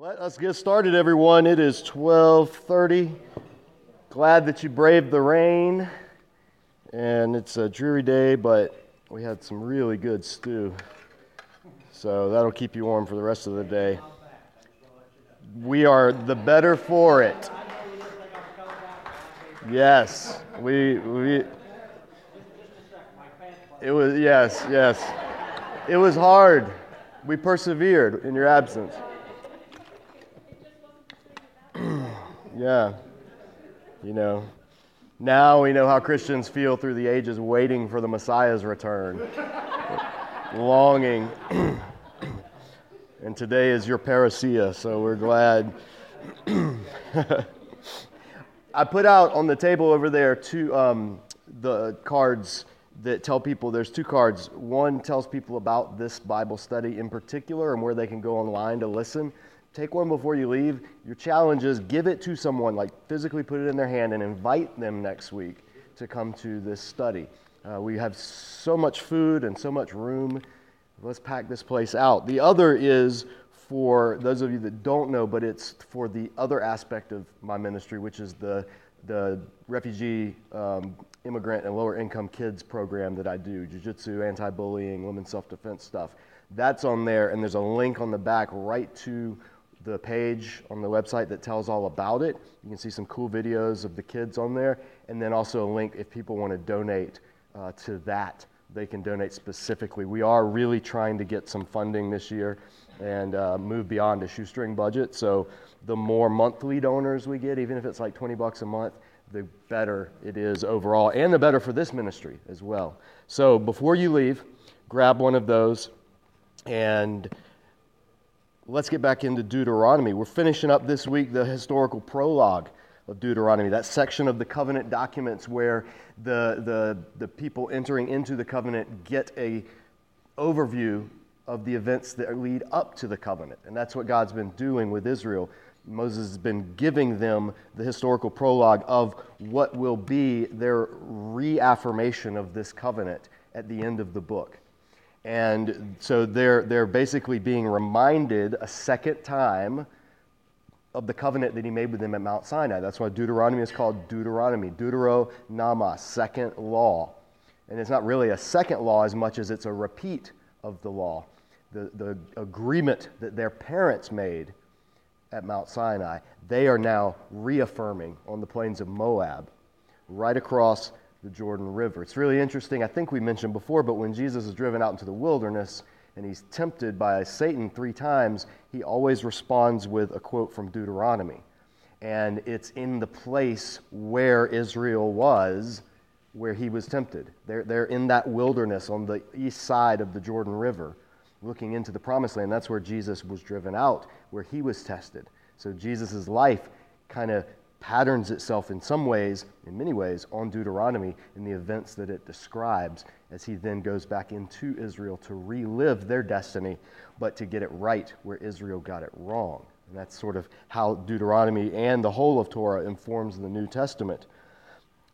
Let us get started, everyone. It is 12:30. Glad that you braved the rain, and it's a dreary day, but we had some really good stew, so that'll keep you warm for the rest of the day. We are the better for it. Yes, we we. It was yes, yes. It was hard. We persevered in your absence. Yeah. You know, now we know how Christians feel through the ages waiting for the Messiah's return, longing. and today is your parousia, so we're glad. I put out on the table over there two um, the cards that tell people there's two cards. One tells people about this Bible study in particular and where they can go online to listen. Take one before you leave. Your challenge is give it to someone, like physically put it in their hand and invite them next week to come to this study. Uh, we have so much food and so much room. Let's pack this place out. The other is for those of you that don't know, but it's for the other aspect of my ministry, which is the, the refugee, um, immigrant, and lower income kids program that I do jiu jitsu, anti bullying, women's self defense stuff. That's on there, and there's a link on the back right to the page on the website that tells all about it. You can see some cool videos of the kids on there, and then also a link if people want to donate uh, to that. They can donate specifically. We are really trying to get some funding this year and uh, move beyond a shoestring budget. So the more monthly donors we get, even if it's like 20 bucks a month, the better it is overall, and the better for this ministry as well. So before you leave, grab one of those and let's get back into Deuteronomy. We're finishing up this week the historical prologue of Deuteronomy, that section of the covenant documents where the, the, the people entering into the covenant get a overview of the events that lead up to the covenant. And that's what God's been doing with Israel. Moses has been giving them the historical prologue of what will be their reaffirmation of this covenant at the end of the book. And so they're, they're basically being reminded a second time of the covenant that he made with them at Mount Sinai. That's why Deuteronomy is called Deuteronomy, Deuteronoma, second law. And it's not really a second law as much as it's a repeat of the law, the, the agreement that their parents made at Mount Sinai. They are now reaffirming on the plains of Moab, right across the Jordan River. It's really interesting. I think we mentioned before, but when Jesus is driven out into the wilderness and he's tempted by Satan three times, he always responds with a quote from Deuteronomy. And it's in the place where Israel was where he was tempted. They're, they're in that wilderness on the east side of the Jordan River, looking into the promised land. That's where Jesus was driven out, where he was tested. So Jesus' life kind of patterns itself in some ways, in many ways, on Deuteronomy in the events that it describes as he then goes back into Israel to relive their destiny, but to get it right where Israel got it wrong. And that's sort of how Deuteronomy and the whole of Torah informs the New Testament.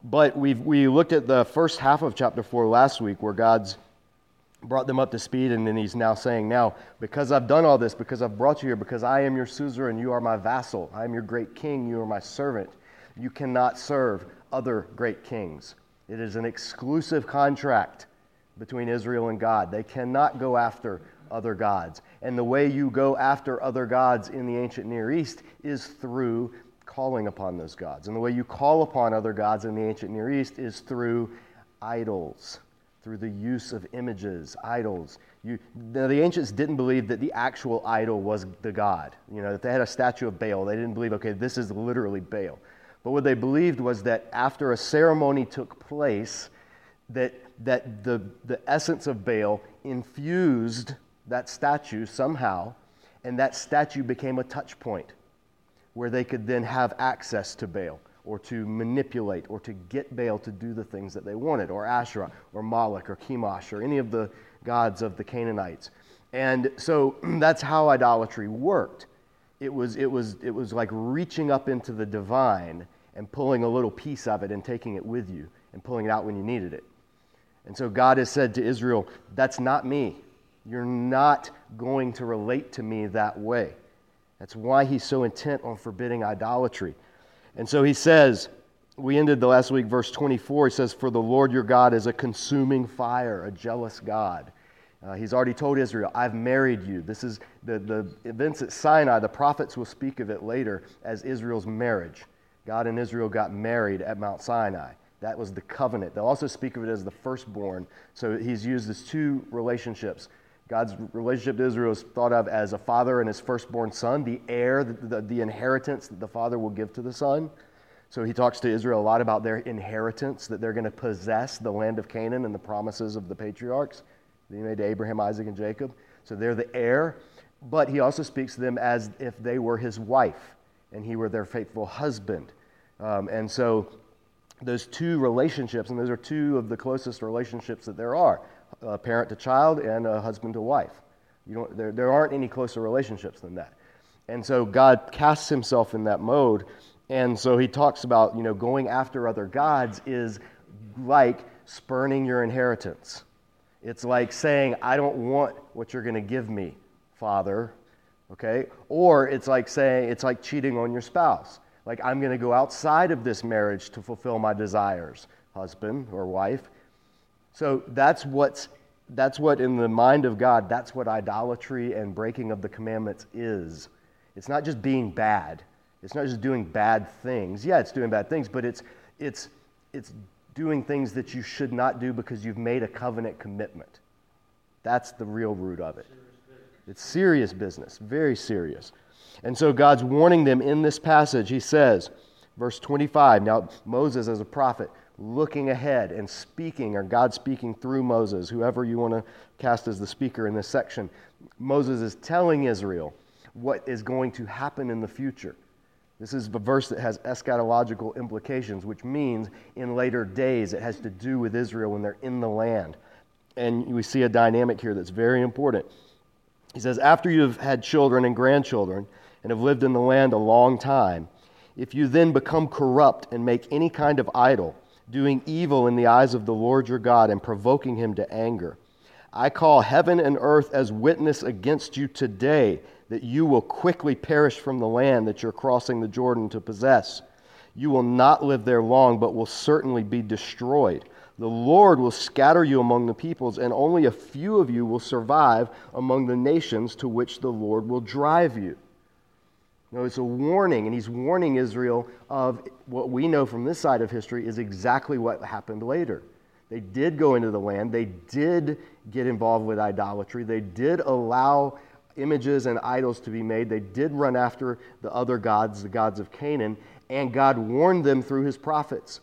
But we we looked at the first half of chapter 4 last week where God's brought them up to speed, and then he's now saying, Now, because I've done all this, because I've brought you here, because I am your suzerain, you are my vassal, I am your great king, you are my servant, you cannot serve other great kings. It is an exclusive contract between Israel and God. They cannot go after other gods. And the way you go after other gods in the ancient Near East is through calling upon those gods. And the way you call upon other gods in the ancient Near East is through idols through the use of images, idols. You, now, the ancients didn't believe that the actual idol was the god. You know, if they had a statue of Baal, they didn't believe, okay, this is literally Baal. But what they believed was that after a ceremony took place, that, that the, the essence of Baal infused that statue somehow, and that statue became a touch point where they could then have access to Baal or to manipulate or to get Baal to do the things that they wanted, or Asherah, or Moloch, or Chemosh, or any of the gods of the Canaanites. And so that's how idolatry worked. It was, it, was, it was like reaching up into the divine and pulling a little piece of it and taking it with you and pulling it out when you needed it. And so God has said to Israel, That's not me. You're not going to relate to me that way. That's why he's so intent on forbidding idolatry. And so he says, we ended the last week, verse 24. He says, For the Lord your God is a consuming fire, a jealous God. Uh, he's already told Israel, I've married you. This is the, the events at Sinai. The prophets will speak of it later as Israel's marriage. God and Israel got married at Mount Sinai. That was the covenant. They'll also speak of it as the firstborn. So he's used as two relationships. God's relationship to Israel is thought of as a father and his firstborn son, the heir, the, the, the inheritance that the father will give to the son. So he talks to Israel a lot about their inheritance, that they're going to possess the land of Canaan and the promises of the patriarchs that he made to Abraham, Isaac, and Jacob. So they're the heir. But he also speaks to them as if they were his wife and he were their faithful husband. Um, and so those two relationships, and those are two of the closest relationships that there are a parent to child and a husband to wife. You don't, there, there aren't any closer relationships than that. And so God casts himself in that mode. And so he talks about, you know, going after other gods is like spurning your inheritance. It's like saying, I don't want what you're going to give me, Father. Okay? Or it's like saying, it's like cheating on your spouse. Like, I'm going to go outside of this marriage to fulfill my desires, husband or wife. So that's what's that's what in the mind of God, that's what idolatry and breaking of the commandments is. It's not just being bad. It's not just doing bad things. Yeah, it's doing bad things, but it's it's it's doing things that you should not do because you've made a covenant commitment. That's the real root of it. It's serious business, very serious. And so God's warning them in this passage. He says, verse 25, now Moses as a prophet looking ahead and speaking, or God speaking through Moses, whoever you want to cast as the speaker in this section, Moses is telling Israel what is going to happen in the future. This is a verse that has eschatological implications, which means in later days it has to do with Israel when they're in the land. And we see a dynamic here that's very important. He says, After you have had children and grandchildren and have lived in the land a long time, if you then become corrupt and make any kind of idol, doing evil in the eyes of the Lord your God and provoking him to anger, I call heaven and earth as witness against you today that you will quickly perish from the land that you're crossing the Jordan to possess. You will not live there long, but will certainly be destroyed. The Lord will scatter you among the peoples, and only a few of you will survive among the nations to which the Lord will drive you. Now, it's a warning, and he's warning Israel of what we know from this side of history is exactly what happened later. They did go into the land, they did get involved with idolatry, they did allow images and idols to be made. They did run after the other gods, the gods of Canaan, and God warned them through his prophets.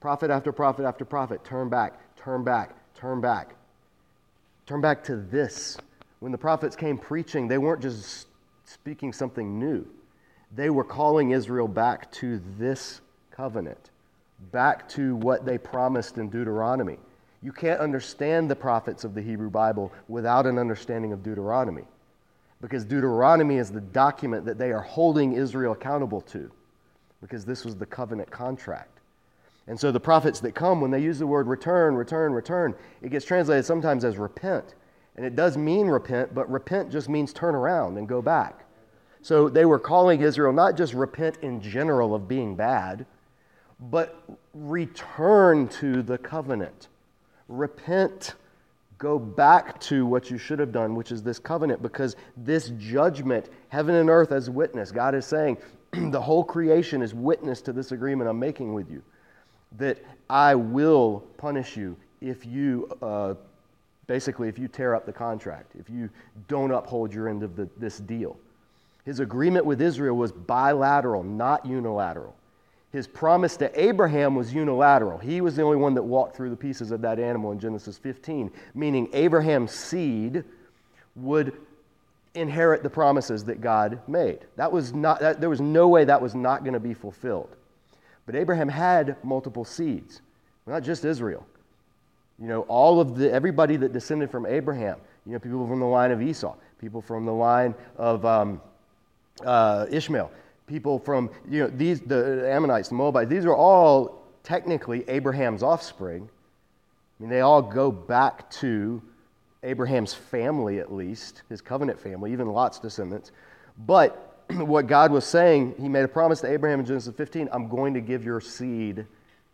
Prophet after prophet after prophet turn back, turn back, turn back. Turn back to this. When the prophets came preaching, they weren't just speaking something new, they were calling Israel back to this covenant, back to what they promised in Deuteronomy. You can't understand the prophets of the Hebrew Bible without an understanding of Deuteronomy because Deuteronomy is the document that they are holding Israel accountable to, because this was the covenant contract. And so the prophets that come, when they use the word return, return, return, it gets translated sometimes as repent. And it does mean repent, but repent just means turn around and go back. So they were calling Israel not just repent in general of being bad, but return to the covenant. Repent Go back to what you should have done, which is this covenant, because this judgment, heaven and earth as witness, God is saying, the whole creation is witness to this agreement I'm making with you. That I will punish you if you, uh, basically, if you tear up the contract, if you don't uphold your end of the, this deal. His agreement with Israel was bilateral, not unilateral. His promise to Abraham was unilateral. He was the only one that walked through the pieces of that animal in Genesis 15, meaning Abraham's seed would inherit the promises that God made. That was not, that, there was no way that was not going to be fulfilled. But Abraham had multiple seeds, not just Israel. You know, all of the, everybody that descended from Abraham, you know, people from the line of Esau, people from the line of um, uh, Ishmael, people from, you know, these, the Ammonites, the Moabites, these are all technically Abraham's offspring. I mean, they all go back to Abraham's family, at least, his covenant family, even Lot's descendants. But what God was saying, He made a promise to Abraham in Genesis 15 I'm going to give your seed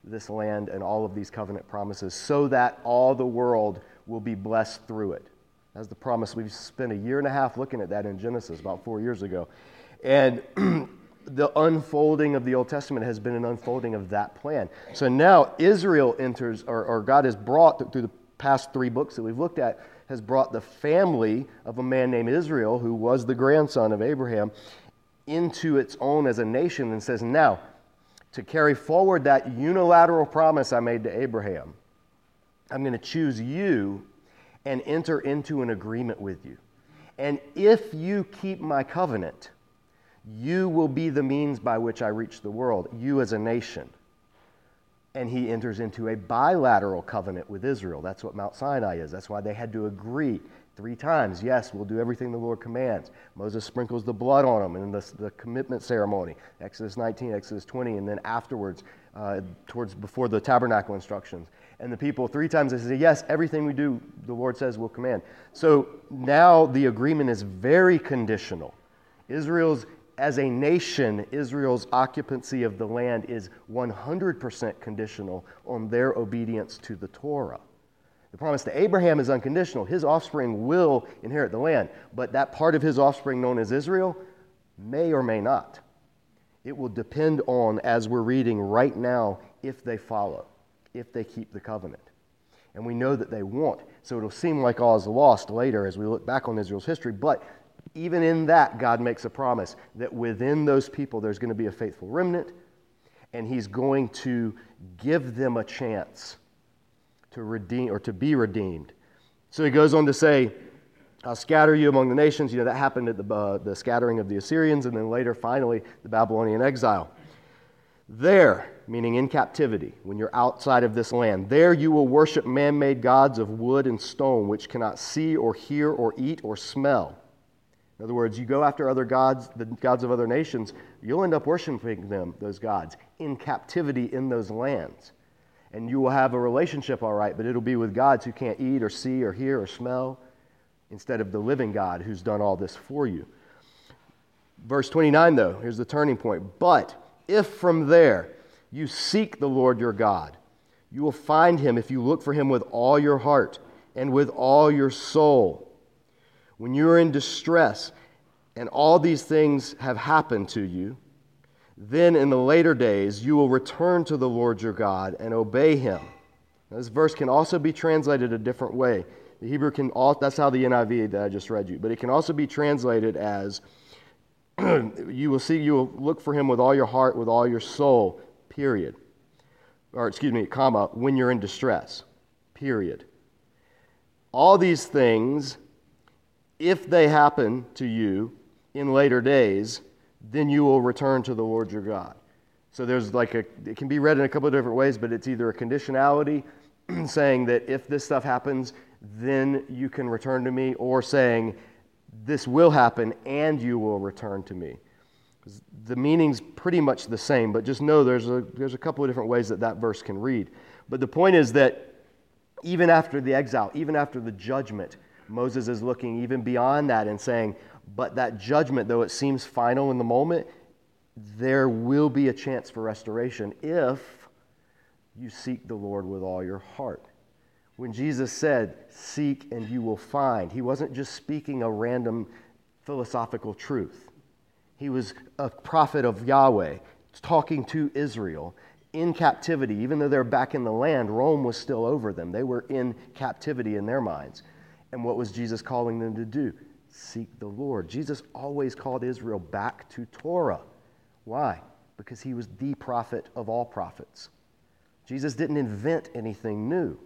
this land and all of these covenant promises so that all the world will be blessed through it. That's the promise. We've spent a year and a half looking at that in Genesis about four years ago. And the unfolding of the Old Testament has been an unfolding of that plan. So now Israel enters, or, or God has brought through the past three books that we've looked at, has brought the family of a man named Israel, who was the grandson of Abraham, into its own as a nation and says, Now, to carry forward that unilateral promise I made to Abraham, I'm going to choose you and enter into an agreement with you. And if you keep my covenant, you will be the means by which I reach the world, you as a nation. And he enters into a bilateral covenant with Israel. That's what Mount Sinai is. That's why they had to agree three times. Yes, we'll do everything the Lord commands. Moses sprinkles the blood on them in the, the commitment ceremony, Exodus 19, Exodus 20, and then afterwards, uh, towards before the tabernacle instructions. And the people three times they say, Yes, everything we do, the Lord says we'll command. So now the agreement is very conditional. Israel's as a nation, Israel's occupancy of the land is 100% conditional on their obedience to the Torah. The promise to Abraham is unconditional. His offspring will inherit the land, but that part of his offspring known as Israel may or may not. It will depend on, as we're reading right now, if they follow, if they keep the covenant. And we know that they won't. So it'll seem like all is lost later as we look back on Israel's history. But even in that, God makes a promise that within those people there's going to be a faithful remnant, and He's going to give them a chance to redeem or to be redeemed. So He goes on to say, I'll scatter you among the nations. You know, that happened at the, uh, the scattering of the Assyrians, and then later, finally, the Babylonian exile. There, meaning in captivity, when you're outside of this land, there you will worship man made gods of wood and stone, which cannot see or hear or eat or smell. In other words, you go after other gods, the gods of other nations, you'll end up worshiping them, those gods, in captivity in those lands. And you will have a relationship, all right, but it'll be with gods who can't eat or see or hear or smell instead of the living God who's done all this for you. Verse 29, though, here's the turning point. But if from there you seek the Lord your God, you will find him if you look for him with all your heart and with all your soul when you are in distress and all these things have happened to you, then in the later days you will return to the Lord your God and obey him. Now, this verse can also be translated a different way. The Hebrew can all, that's how the NIV that I just read you, but it can also be translated as you will see, you will look for him with all your heart, with all your soul, period. Or excuse me, comma, when you're in distress, period. All these things if they happen to you in later days, then you will return to the Lord your God. So there's like a, it can be read in a couple of different ways, but it's either a conditionality saying that if this stuff happens, then you can return to me, or saying this will happen and you will return to me. The meaning's pretty much the same, but just know there's a, there's a couple of different ways that that verse can read. But the point is that even after the exile, even after the judgment, Moses is looking even beyond that and saying, but that judgment, though it seems final in the moment, there will be a chance for restoration if you seek the Lord with all your heart. When Jesus said, Seek and you will find, he wasn't just speaking a random philosophical truth. He was a prophet of Yahweh talking to Israel in captivity. Even though they're back in the land, Rome was still over them. They were in captivity in their minds. And what was Jesus calling them to do? Seek the Lord. Jesus always called Israel back to Torah. Why? Because he was the prophet of all prophets. Jesus didn't invent anything new.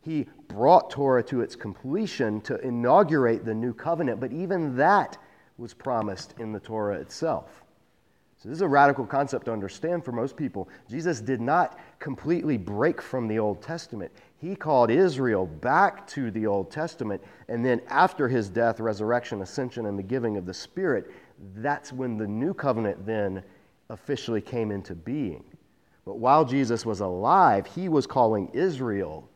He brought Torah to its completion to inaugurate the new covenant, but even that was promised in the Torah itself. So, this is a radical concept to understand for most people. Jesus did not completely break from the Old Testament. He called Israel back to the Old Testament, and then after his death, resurrection, ascension, and the giving of the Spirit, that's when the new covenant then officially came into being. But while Jesus was alive, he was calling Israel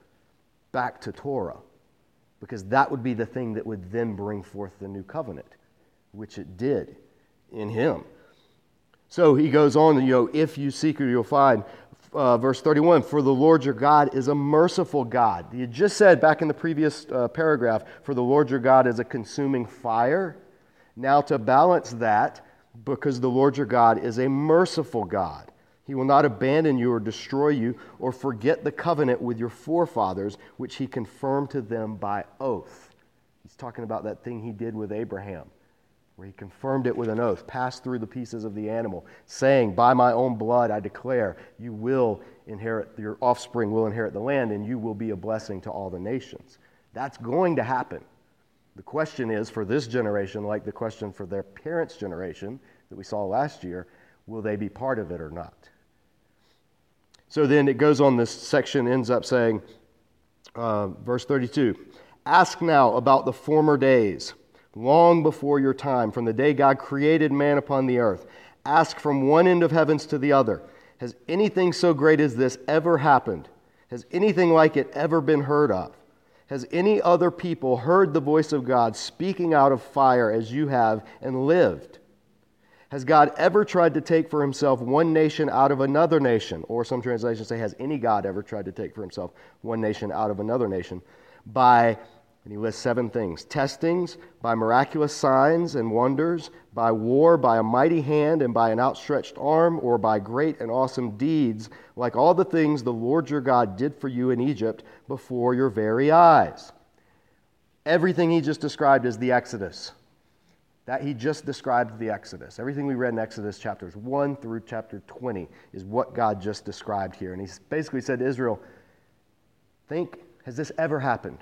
back to Torah, because that would be the thing that would then bring forth the new covenant, which it did in him. So he goes on, you know, if you seek her, you'll find. Uh, verse 31 For the Lord your God is a merciful God. He just said back in the previous uh, paragraph, For the Lord your God is a consuming fire. Now, to balance that, because the Lord your God is a merciful God. He will not abandon you or destroy you or forget the covenant with your forefathers, which he confirmed to them by oath. He's talking about that thing he did with Abraham, where he confirmed it with an oath, passed through the pieces of the animal, saying, By my own blood I declare, you will inherit, your offspring will inherit the land, and you will be a blessing to all the nations. That's going to happen. The question is for this generation, like the question for their parents' generation that we saw last year, will they be part of it or not? So then it goes on, this section ends up saying, uh, verse 32 Ask now about the former days, long before your time, from the day God created man upon the earth. Ask from one end of heavens to the other Has anything so great as this ever happened? Has anything like it ever been heard of? Has any other people heard the voice of God speaking out of fire as you have and lived? Has God ever tried to take for himself one nation out of another nation? Or some translations say, Has any God ever tried to take for himself one nation out of another nation? By, and he lists seven things testings, by miraculous signs and wonders, by war, by a mighty hand, and by an outstretched arm, or by great and awesome deeds, like all the things the Lord your God did for you in Egypt before your very eyes. Everything he just described is the Exodus. That he just described the Exodus. Everything we read in Exodus chapters 1 through chapter 20 is what God just described here. And he basically said to Israel, Think, has this ever happened?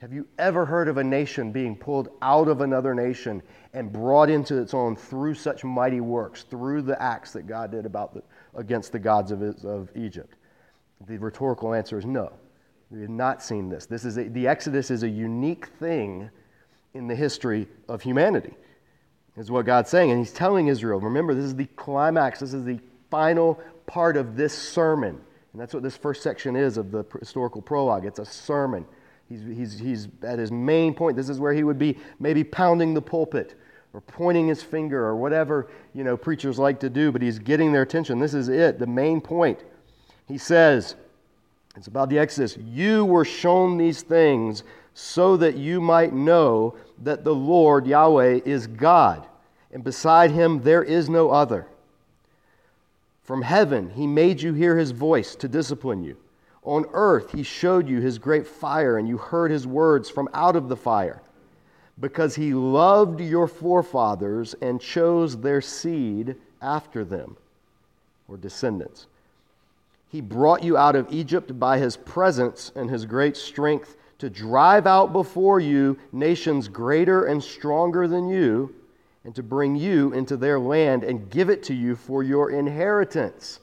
Have you ever heard of a nation being pulled out of another nation and brought into its own through such mighty works, through the acts that God did about the, against the gods of, of Egypt? The rhetorical answer is no. We have not seen this. This is a, the Exodus is a unique thing in the history of humanity is what God's saying. And He's telling Israel, remember, this is the climax, this is the final part of this sermon. And that's what this first section is of the historical prologue. It's a sermon. He's, he's, he's at his main point. This is where he would be maybe pounding the pulpit or pointing his finger or whatever you know preachers like to do, but he's getting their attention. This is it, the main point. He says, it's about the Exodus. You were shown these things so that you might know that the Lord Yahweh is God, and beside him there is no other. From heaven he made you hear his voice to discipline you. On earth he showed you his great fire, and you heard his words from out of the fire. Because he loved your forefathers and chose their seed after them, or descendants. He brought you out of Egypt by his presence and his great strength to drive out before you nations greater and stronger than you, and to bring you into their land and give it to you for your inheritance.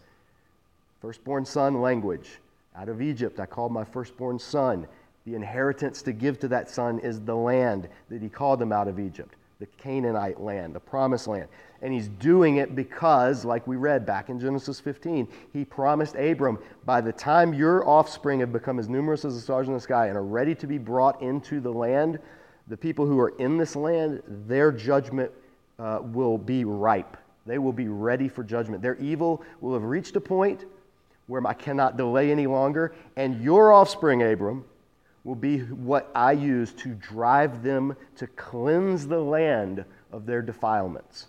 Firstborn son language. Out of Egypt, I called my firstborn son. The inheritance to give to that son is the land that he called them out of Egypt, the Canaanite land, the promised land. And he's doing it because, like we read back in Genesis 15, he promised Abram, by the time your offspring have become as numerous as the stars in the sky and are ready to be brought into the land, the people who are in this land, their judgment uh, will be ripe. They will be ready for judgment. Their evil will have reached a point where I cannot delay any longer, and your offspring, Abram, will be what I use to drive them to cleanse the land of their defilements.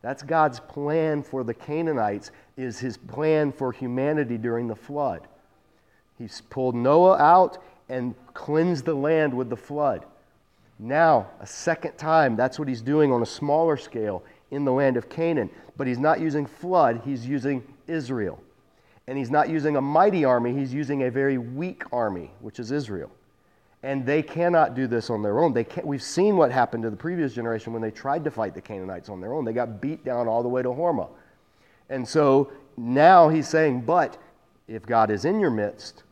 That's God's plan for the Canaanites, is his plan for humanity during the flood. He's pulled Noah out and cleansed the land with the flood. Now, a second time, that's what he's doing on a smaller scale in the land of Canaan. But he's not using flood, he's using Israel. And he's not using a mighty army, he's using a very weak army, which is Israel and they cannot do this on their own. They can't, we've seen what happened to the previous generation when they tried to fight the Canaanites on their own. They got beat down all the way to Hormah. And so now he's saying, but if God is in your midst,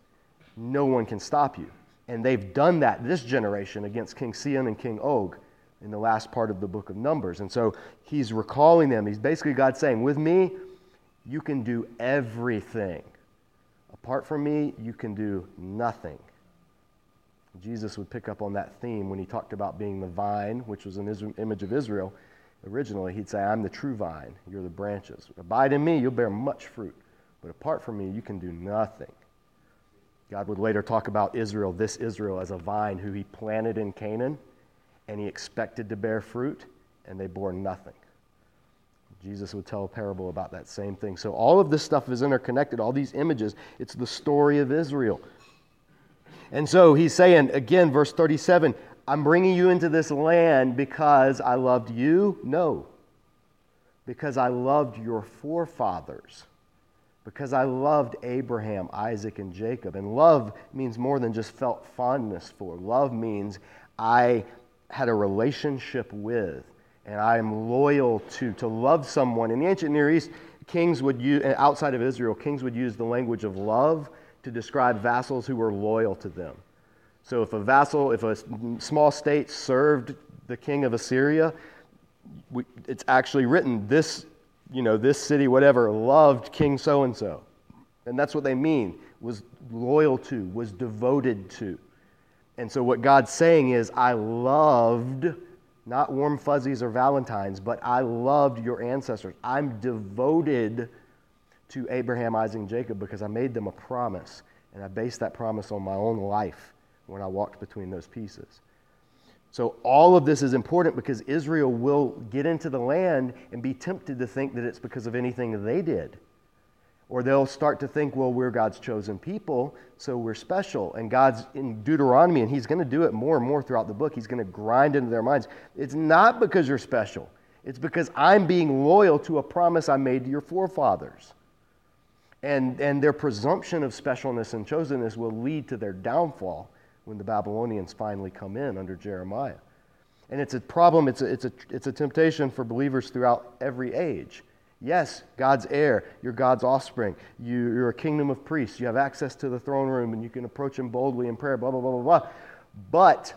no one can stop you. And they've done that this generation against King Sihon and King Og in the last part of the book of Numbers. And so he's recalling them. He's basically God saying, with me, you can do everything. Apart from me, you can do nothing. Jesus would pick up on that theme when he talked about being the vine, which was an image of Israel, originally, he'd say, I'm the true vine, you're the branches. Abide in me, you'll bear much fruit. But apart from me, you can do nothing. God would later talk about Israel, this Israel, as a vine who he planted in Canaan, and he expected to bear fruit, and they bore nothing. Jesus would tell a parable about that same thing. So all of this stuff is interconnected, all these images. It's the story of Israel. And so he's saying, again, verse 37, I'm bringing you into this land because I loved you? No. Because I loved your forefathers. Because I loved Abraham, Isaac, and Jacob. And love means more than just felt fondness for. Love means I had a relationship with and I am loyal to. To love someone. In the ancient Near East, kings would use, uh, outside of Israel, kings would use the language of love to describe vassals who were loyal to them. So if a vassal, if a small state served the king of Assyria, we, it's actually written this, you know, this city, whatever, loved King so and so. And that's what they mean, was loyal to, was devoted to. And so what God's saying is, I loved not warm fuzzies or Valentine's, but I loved your ancestors. I'm devoted to Abraham, Isaac, and Jacob because I made them a promise, and I based that promise on my own life when I walked between those pieces. So, all of this is important because Israel will get into the land and be tempted to think that it's because of anything they did. Or they'll start to think, well, we're God's chosen people, so we're special. And God's in Deuteronomy, and He's going to do it more and more throughout the book. He's going to grind into their minds. It's not because you're special, it's because I'm being loyal to a promise I made to your forefathers. And, and their presumption of specialness and chosenness will lead to their downfall when the Babylonians finally come in under Jeremiah. And it's a problem, it's a, it's a, it's a temptation for believers throughout every age. Yes, God's heir. You're God's offspring. You, are a kingdom of priests. You have access to the throne room and you can approach Him boldly in prayer, blah, blah, blah, blah, blah. But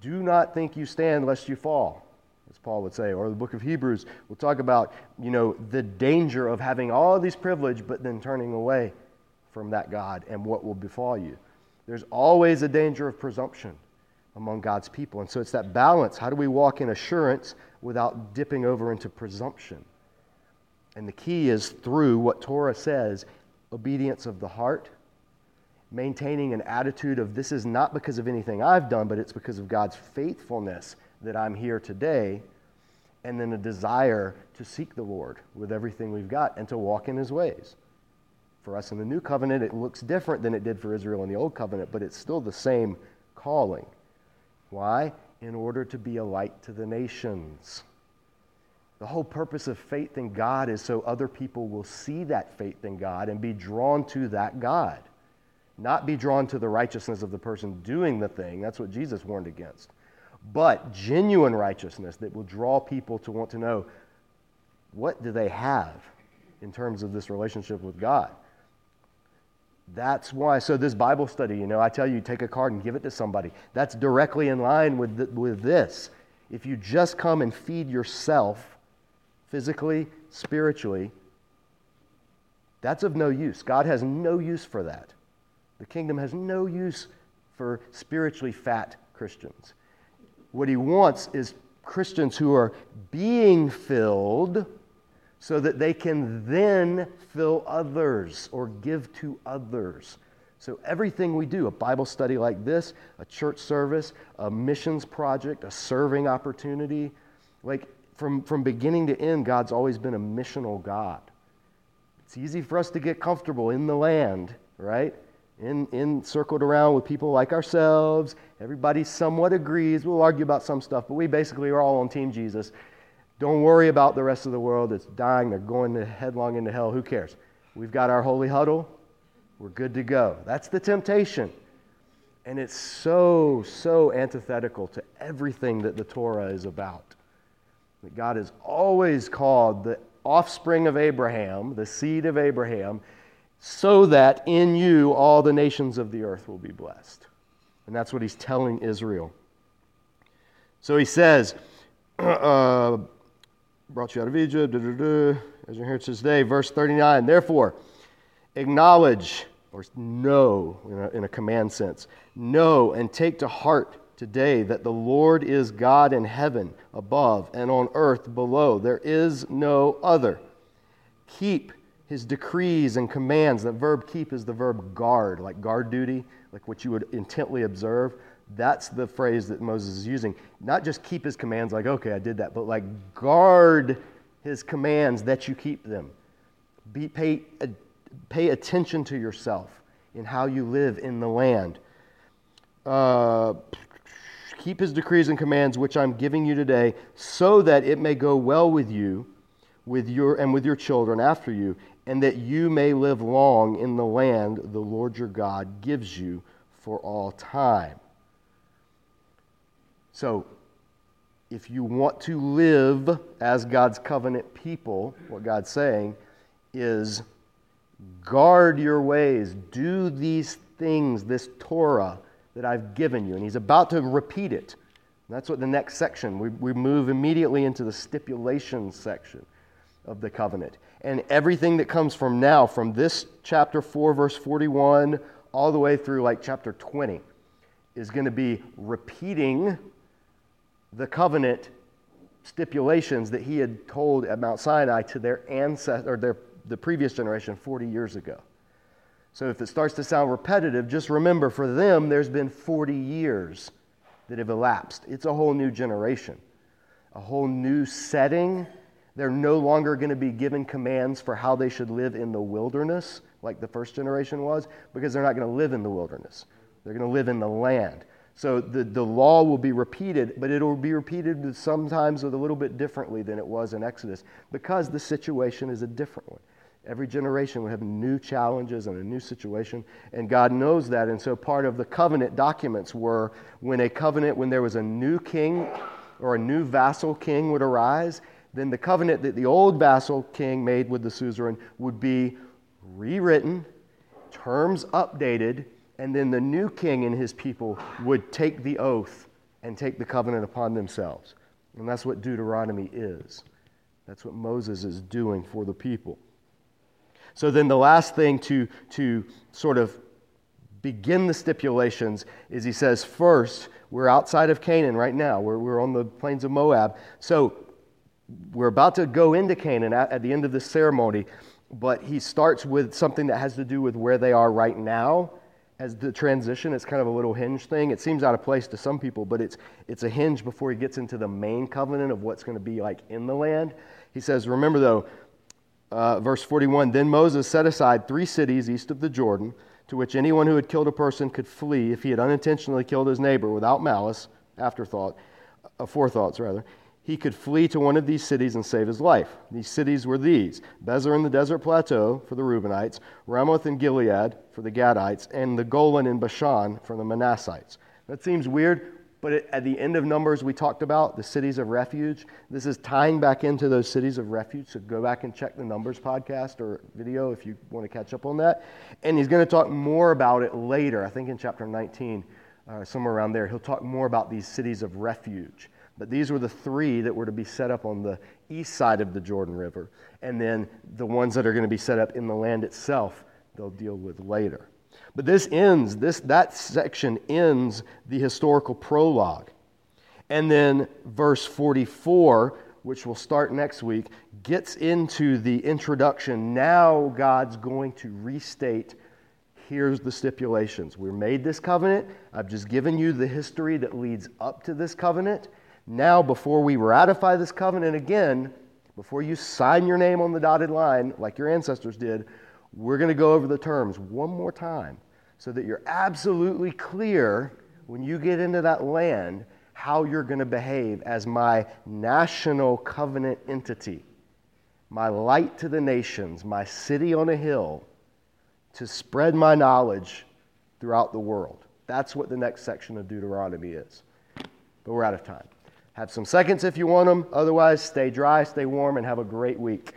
do not think you stand lest you fall, as Paul would say. Or the book of Hebrews will talk about, you know, the danger of having all these privilege but then turning away from that God and what will befall you. There's always a danger of presumption among God's people. And so it's that balance. How do we walk in assurance without dipping over into presumption? And the key is through what Torah says obedience of the heart, maintaining an attitude of this is not because of anything I've done, but it's because of God's faithfulness that I'm here today, and then a desire to seek the Lord with everything we've got and to walk in his ways. For us in the new covenant, it looks different than it did for Israel in the old covenant, but it's still the same calling. Why? In order to be a light to the nations. The whole purpose of faith in God is so other people will see that faith in God and be drawn to that God, not be drawn to the righteousness of the person doing the thing. That's what Jesus warned against. But genuine righteousness that will draw people to want to know what do they have in terms of this relationship with God. That's why. So, this Bible study, you know, I tell you, take a card and give it to somebody. That's directly in line with, the, with this. If you just come and feed yourself, physically, spiritually, that's of no use. God has no use for that. The kingdom has no use for spiritually fat Christians. What he wants is Christians who are being filled so that they can then fill others or give to others. So, everything we do, a Bible study like this, a church service, a missions project, a serving opportunity, like from, from beginning to end, God's always been a missional God. It's easy for us to get comfortable in the land, right? In, in circled around with people like ourselves. Everybody somewhat agrees. We'll argue about some stuff, but we basically are all on Team Jesus. Don't worry about the rest of the world. that's dying. They're going to headlong into hell. Who cares? We've got our holy huddle. We're good to go. That's the temptation. And it's so, so antithetical to everything that the Torah is about that God has always called the offspring of Abraham, the seed of Abraham, so that in you all the nations of the earth will be blessed. And that's what he's telling Israel. So he says, uh, brought you out of Egypt, da, da, da, as your inheritance today. Verse 39, therefore, acknowledge, or know in a, in a command sense, know and take to heart today that the Lord is God in heaven above and on earth below. There is no other. Keep his decrees and commands. The verb keep is the verb guard, like guard duty, like what you would intently observe. That's the phrase that Moses is using. Not just keep his commands, like, okay, I did that, but like guard his commands that you keep them. Be, pay, pay attention to yourself in how you live in the land. Uh, keep his decrees and commands, which I'm giving you today, so that it may go well with you with your, and with your children after you, and that you may live long in the land the Lord your God gives you for all time. So, if you want to live as God's covenant people, what God's saying is guard your ways, do these things, this Torah that I've given you. And he's about to repeat it. That's what the next section, we, we move immediately into the stipulations section of the covenant. And everything that comes from now, from this chapter 4, verse 41, all the way through like chapter 20, is going to be repeating the covenant stipulations that he had told at Mount Sinai to their ancestors or their the previous generation 40 years ago. So if it starts to sound repetitive, just remember for them there's been 40 years that have elapsed. It's a whole new generation, a whole new setting. They're no longer going to be given commands for how they should live in the wilderness like the first generation was because they're not going to live in the wilderness. They're going to live in the land. So the, the law will be repeated, but it will be repeated sometimes with a little bit differently than it was in Exodus because the situation is a different one. Every generation would have new challenges and a new situation, and God knows that. And so part of the covenant documents were when a covenant, when there was a new king or a new vassal king would arise, then the covenant that the old vassal king made with the suzerain would be rewritten, terms updated, and then the new king and his people would take the oath and take the covenant upon themselves. And that's what Deuteronomy is. That's what Moses is doing for the people. So then the last thing to, to sort of begin the stipulations is he says, first, we're outside of Canaan right now. We're, we're on the plains of Moab. So we're about to go into Canaan at, at the end of this ceremony, but he starts with something that has to do with where they are right now as the transition. It's kind of a little hinge thing. It seems out of place to some people, but it's, it's a hinge before he gets into the main covenant of what's going to be like in the land. He says, Remember though, uh, verse 41 Then Moses set aside three cities east of the Jordan to which anyone who had killed a person could flee if he had unintentionally killed his neighbor without malice, afterthought, uh, forethoughts rather he could flee to one of these cities and save his life. These cities were these Bezer in the desert plateau for the Reubenites, Ramoth in Gilead for the Gadites, and the Golan in Bashan for the Manassites. That seems weird, but at the end of Numbers, we talked about the cities of refuge. This is tying back into those cities of refuge. So go back and check the Numbers podcast or video if you want to catch up on that. And he's going to talk more about it later, I think in chapter 19, uh, somewhere around there. He'll talk more about these cities of refuge. But these were the three that were to be set up on the east side of the Jordan River. And then the ones that are going to be set up in the land itself, they'll deal with later. But this ends, this, that section ends the historical prologue. And then verse 44, which will start next week, gets into the introduction. Now God's going to restate here's the stipulations. We made this covenant. I've just given you the history that leads up to this covenant. Now, before we ratify this covenant again, before you sign your name on the dotted line like your ancestors did, we're going to go over the terms one more time so that you're absolutely clear when you get into that land how you're going to behave as my national covenant entity, my light to the nations, my city on a hill to spread my knowledge throughout the world. That's what the next section of Deuteronomy is. But we're out of time. Have some seconds if you want them. Otherwise, stay dry, stay warm, and have a great week.